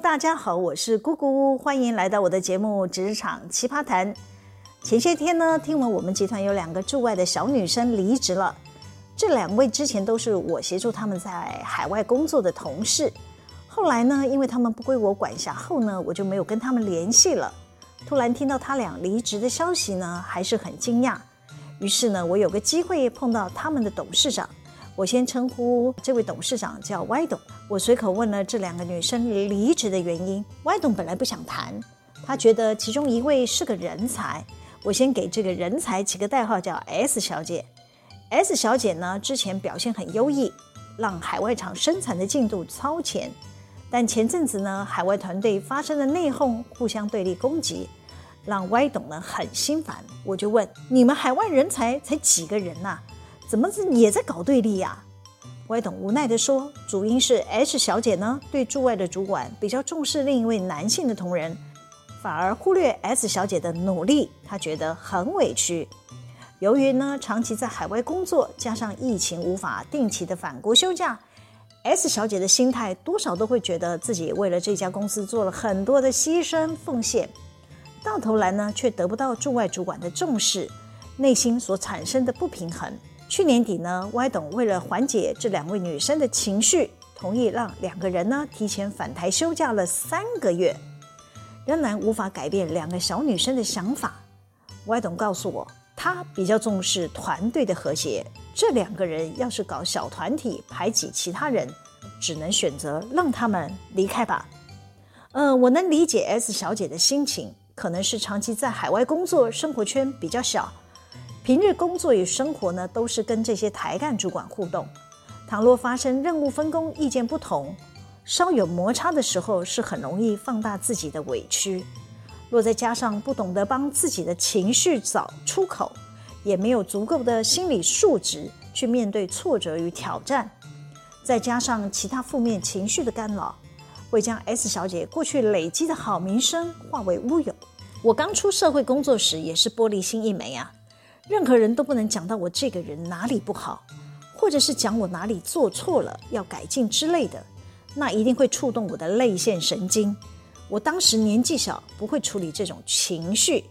大家好，我是姑姑，欢迎来到我的节目《职场奇葩谈》。前些天呢，听闻我们集团有两个驻外的小女生离职了。这两位之前都是我协助他们在海外工作的同事，后来呢，因为他们不归我管辖后呢，我就没有跟他们联系了。突然听到他俩离职的消息呢，还是很惊讶。于是呢，我有个机会碰到他们的董事长。我先称呼这位董事长叫歪董。我随口问了这两个女生离职的原因。歪董本来不想谈，他觉得其中一位是个人才。我先给这个人才起个代号叫 S 小姐。S 小姐呢，之前表现很优异，让海外厂生产的进度超前。但前阵子呢，海外团队发生了内讧，互相对立攻击，让歪董呢很心烦。我就问：你们海外人才才几个人呐、怎么也在搞对立呀？歪董无奈地说：“主因是 S 小姐呢，对驻外的主管比较重视另一位男性的同仁，反而忽略 S 小姐的努力，她觉得很委屈。由于呢长期在海外工作，加上疫情无法定期的返国休假，S 小姐的心态多少都会觉得自己为了这家公司做了很多的牺牲奉献，到头来呢却得不到驻外主管的重视，内心所产生的不平衡。”去年底呢，歪董为了缓解这两位女生的情绪，同意让两个人呢提前返台休假了三个月，仍然无法改变两个小女生的想法。歪董告诉我，他比较重视团队的和谐，这两个人要是搞小团体排挤其他人，只能选择让他们离开吧。呃，我能理解 S 小姐的心情，可能是长期在海外工作，生活圈比较小。平日工作与生活呢，都是跟这些台干主管互动。倘若发生任务分工意见不同，稍有摩擦的时候，是很容易放大自己的委屈。若再加上不懂得帮自己的情绪找出口，也没有足够的心理素质去面对挫折与挑战，再加上其他负面情绪的干扰，会将 S 小姐过去累积的好名声化为乌有。我刚出社会工作时，也是玻璃心一枚啊。任何人都不能讲到我这个人哪里不好，或者是讲我哪里做错了要改进之类的，那一定会触动我的泪腺神经。我当时年纪小，不会处理这种情绪，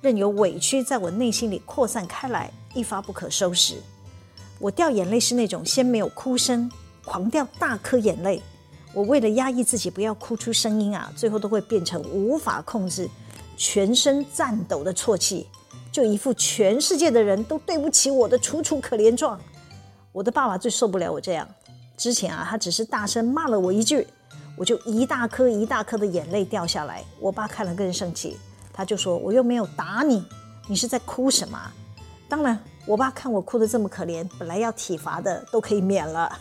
任由委屈在我内心里扩散开来，一发不可收拾。我掉眼泪是那种先没有哭声，狂掉大颗眼泪。我为了压抑自己不要哭出声音啊，最后都会变成无法控制，全身颤抖的啜泣。就一副全世界的人都对不起我的楚楚可怜状。我的爸爸最受不了我这样。之前啊，他只是大声骂了我一句，我就一大颗一大颗的眼泪掉下来。我爸看了更生气，他就说：“我又没有打你，你是在哭什么？”当然，我爸看我哭得这么可怜，本来要体罚的都可以免了。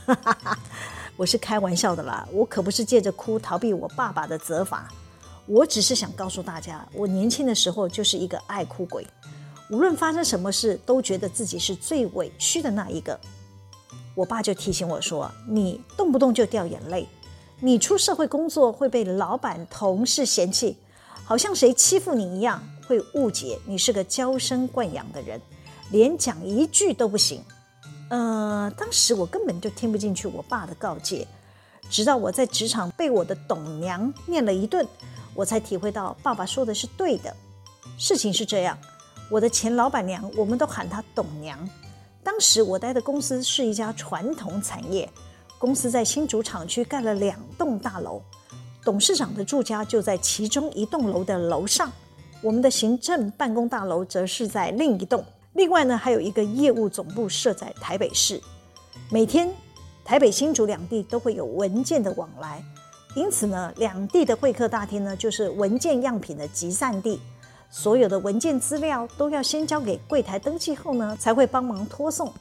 我是开玩笑的啦，我可不是借着哭逃避我爸爸的责罚。我只是想告诉大家，我年轻的时候就是一个爱哭鬼。无论发生什么事，都觉得自己是最委屈的那一个。我爸就提醒我说：“你动不动就掉眼泪，你出社会工作会被老板、同事嫌弃，好像谁欺负你一样，会误解你是个娇生惯养的人，连讲一句都不行。”呃，当时我根本就听不进去我爸的告诫，直到我在职场被我的董娘念了一顿，我才体会到爸爸说的是对的。事情是这样。我的前老板娘，我们都喊她董娘。当时我待的公司是一家传统产业，公司在新竹厂区盖了两栋大楼，董事长的住家就在其中一栋楼的楼上，我们的行政办公大楼则是在另一栋。另外呢，还有一个业务总部设在台北市。每天台北、新竹两地都会有文件的往来，因此呢，两地的会客大厅呢，就是文件样品的集散地。所有的文件资料都要先交给柜台登记后呢，才会帮忙托送。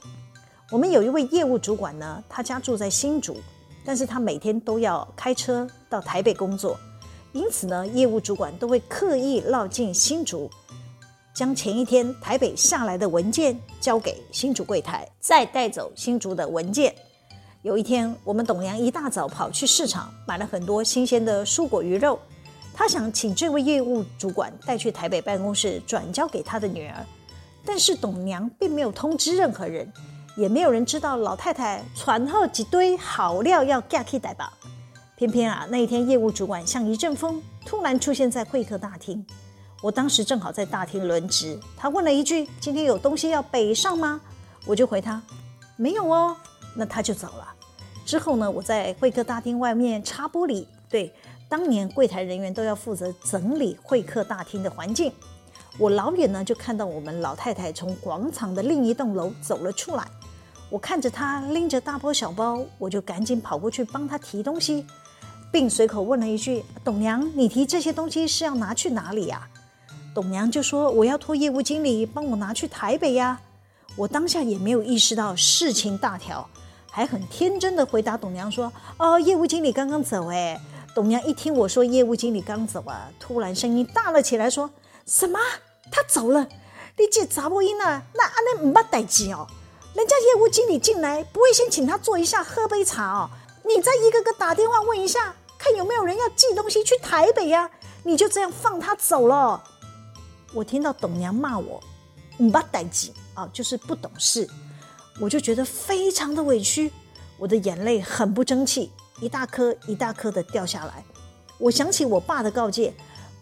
我们有一位业务主管呢，他家住在新竹，但是他每天都要开车到台北工作，因此呢，业务主管都会刻意绕进新竹，将前一天台北下来的文件交给新竹柜台，再带走新竹的文件。有一天，我们董娘一大早跑去市场，买了很多新鲜的蔬果鱼肉。他想请这位业务主管带去台北办公室转交给他的女儿，但是董娘并没有通知任何人，也没有人知道老太太传后几堆好料要嫁去台北。偏偏啊，那一天业务主管像一阵风，突然出现在会客大厅。我当时正好在大厅轮值，他问了一句：“今天有东西要北上吗？”我就回他：“没有哦。”那他就走了。之后呢，我在会客大厅外面擦玻璃。对，当年柜台人员都要负责整理会客大厅的环境。我老远呢就看到我们老太太从广场的另一栋楼走了出来。我看着她拎着大包小包，我就赶紧跑过去帮她提东西，并随口问了一句：“董娘，你提这些东西是要拿去哪里呀？”董娘就说：“我要托业务经理帮我拿去台北呀。”我当下也没有意识到事情大条，还很天真的回答董娘说：“哦，业务经理刚刚走。”哎，董娘一听我说业务经理刚走啊，突然声音大了起来，说什么？他走了？你这杂波音啊？那安内唔捌代志哦？人家业务经理进来不会先请他坐一下喝杯茶哦？你再一个个打电话问一下，看有没有人要寄东西去台北呀？你就这样放他走了？我听到董娘骂我，唔捌代志啊，就是不懂事，我就觉得非常的委屈，我的眼泪很不争气，一大颗一大颗的掉下来。我想起我爸的告诫，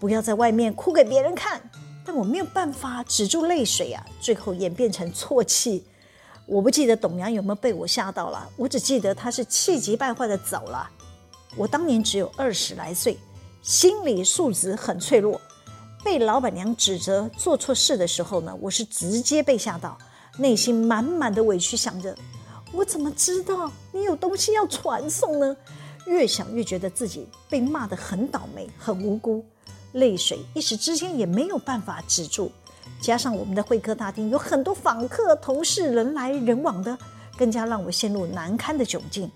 不要在外面哭给别人看，但我没有办法止住泪水啊，最后演变成啜泣。我不记得董娘有没有被我吓到了，我只记得她是气急败坏的走了。我当年只有二十来岁，心理素质很脆弱。被老板娘指责做错事的时候呢，我是直接被吓到，内心满满的委屈，想着我怎么知道你有东西要传送呢？越想越觉得自己被骂得很倒霉，很无辜，泪水一时之间也没有办法止住。加上我们的会客大厅有很多访客、同事，人来人往的，更加让我陷入难堪的窘境。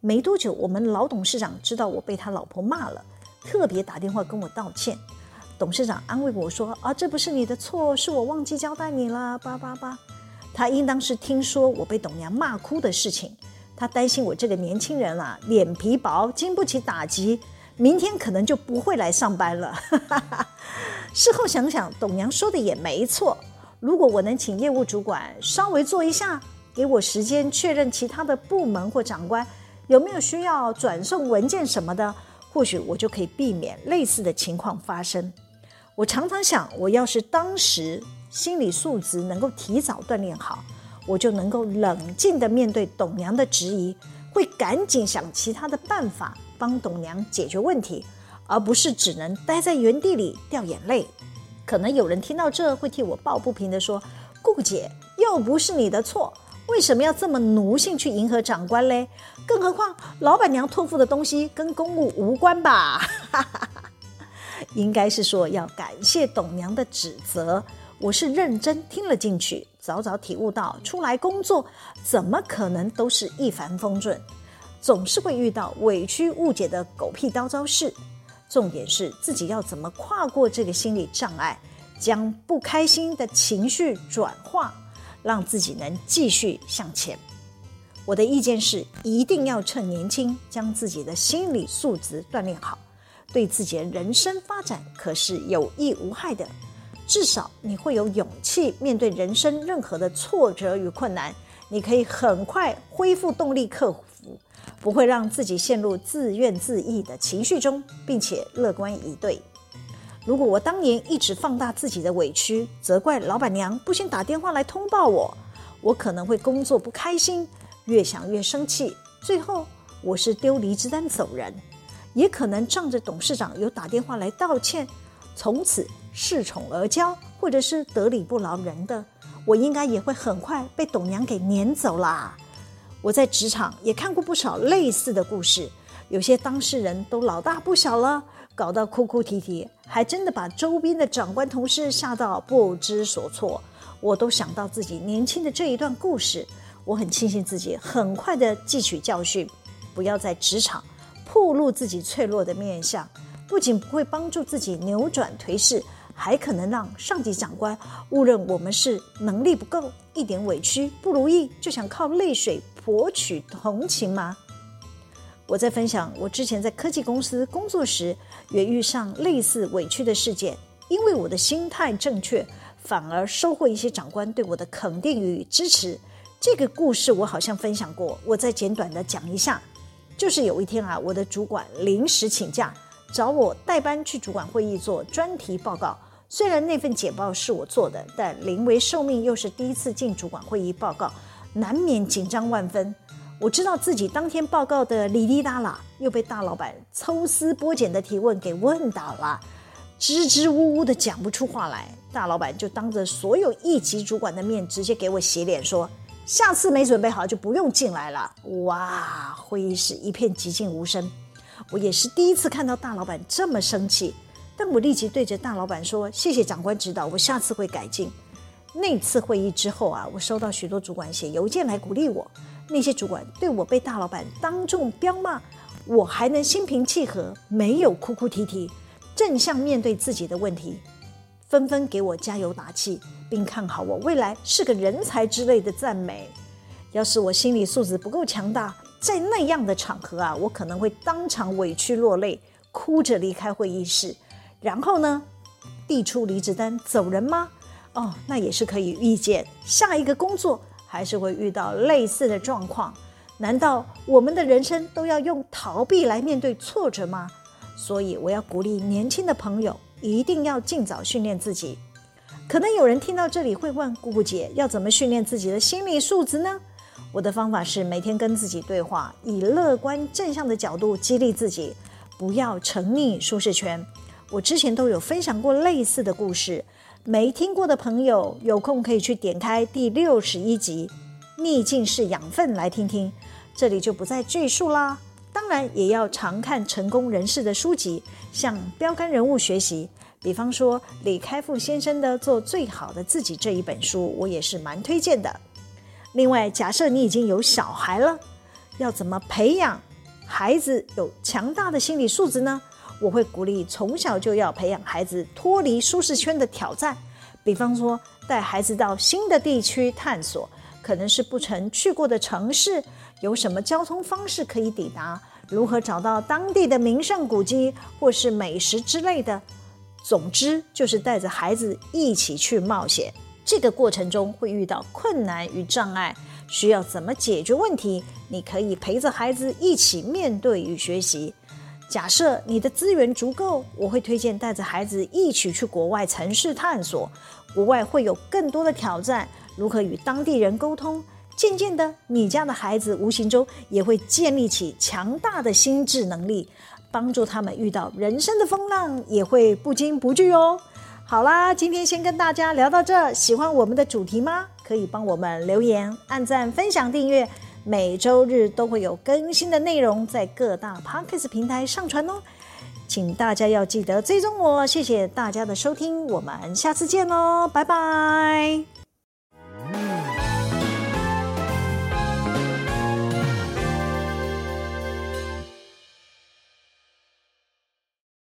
没多久，我们老董事长知道我被他老婆骂了，特别打电话跟我道歉。董事长安慰我说：“啊，这不是你的错，是我忘记交代你了。”叭叭叭，他应当是听说我被董娘骂哭的事情，他担心我这个年轻人啊，脸皮薄，经不起打击，明天可能就不会来上班了。事后想想，董娘说的也没错。如果我能请业务主管稍微做一下，给我时间确认其他的部门或长官有没有需要转送文件什么的，或许我就可以避免类似的情况发生。我常常想，我要是当时心理素质能够提早锻炼好，我就能够冷静地面对董娘的质疑，会赶紧想其他的办法帮董娘解决问题，而不是只能待在原地里掉眼泪。可能有人听到这会替我抱不平地说：“顾姐，又不是你的错，为什么要这么奴性去迎合长官嘞？更何况老板娘托付的东西跟公务无关吧？” 应该是说要感谢董娘的指责，我是认真听了进去，早早体悟到出来工作怎么可能都是一帆风顺，总是会遇到委屈误解的狗屁叨叨事。重点是自己要怎么跨过这个心理障碍，将不开心的情绪转化，让自己能继续向前。我的意见是，一定要趁年轻将自己的心理素质锻炼好。对自己的人生发展可是有益无害的，至少你会有勇气面对人生任何的挫折与困难，你可以很快恢复动力克服，不会让自己陷入自怨自艾的情绪中，并且乐观以对。如果我当年一直放大自己的委屈，责怪老板娘不先打电话来通报我，我可能会工作不开心，越想越生气，最后我是丢离职单走人。也可能仗着董事长有打电话来道歉，从此恃宠而骄，或者是得理不饶人的，我应该也会很快被董娘给撵走啦。我在职场也看过不少类似的故事，有些当事人都老大不小了，搞到哭哭啼啼，还真的把周边的长官同事吓到不知所措。我都想到自己年轻的这一段故事，我很庆幸自己很快的汲取教训，不要在职场。暴露自己脆弱的面相，不仅不会帮助自己扭转颓势，还可能让上级长官误认我们是能力不够，一点委屈不如意就想靠泪水博取同情吗？我在分享我之前在科技公司工作时，也遇上类似委屈的事件，因为我的心态正确，反而收获一些长官对我的肯定与支持。这个故事我好像分享过，我再简短的讲一下。就是有一天啊，我的主管临时请假，找我代班去主管会议做专题报告。虽然那份简报是我做的，但临危受命，又是第一次进主管会议报告，难免紧张万分。我知道自己当天报告的哩哩啦啦，又被大老板抽丝剥茧的提问给问倒了，支支吾吾的讲不出话来。大老板就当着所有一级主管的面，直接给我洗脸说：“下次没准备好就不用进来了。”哇，会议室一片寂静无声。我也是第一次看到大老板这么生气。但我立即对着大老板说：“谢谢长官指导，我下次会改进。”那次会议之后啊，我收到许多主管写邮件来鼓励我。那些主管对我被大老板当众彪骂，我还能心平气和，没有哭哭啼啼，正向面对自己的问题，纷纷给我加油打气，并看好我未来是个人才之类的赞美。要是我心理素质不够强大，在那样的场合啊，我可能会当场委屈落泪，哭着离开会议室。然后呢，递出离职单走人吗？哦，那也是可以预见，下一个工作还是会遇到类似的状况。难道我们的人生都要用逃避来面对挫折吗？所以我要鼓励年轻的朋友，一定要尽早训练自己。可能有人听到这里会问：姑姑姐，要怎么训练自己的心理素质呢？我的方法是每天跟自己对话，以乐观正向的角度激励自己，不要沉溺舒适圈。我之前都有分享过类似的故事，没听过的朋友有空可以去点开第六十一集《逆境是养分》来听听，这里就不再赘述啦。当然也要常看成功人士的书籍，向标杆人物学习。比方说李开复先生的《做最好的自己》这一本书，我也是蛮推荐的。另外，假设你已经有小孩了，要怎么培养孩子有强大的心理素质呢？我会鼓励从小就要培养孩子脱离舒适圈的挑战，比方说带孩子到新的地区探索，可能是不曾去过的城市，有什么交通方式可以抵达，如何找到当地的名胜古迹或是美食之类的。总之，就是带着孩子一起去冒险。这个过程中会遇到困难与障碍，需要怎么解决问题？你可以陪着孩子一起面对与学习。假设你的资源足够，我会推荐带着孩子一起去国外城市探索。国外会有更多的挑战，如何与当地人沟通？渐渐的，你家的孩子无形中也会建立起强大的心智能力，帮助他们遇到人生的风浪也会不惊不惧哦。好啦，今天先跟大家聊到这，喜欢我们的主题吗？可以帮我们留言、按赞、分享、订阅。每周日都会有更新的内容在各大 Podcast 平台上传哦，请大家要记得追踪我。谢谢大家的收听，我们下次见喽，拜拜。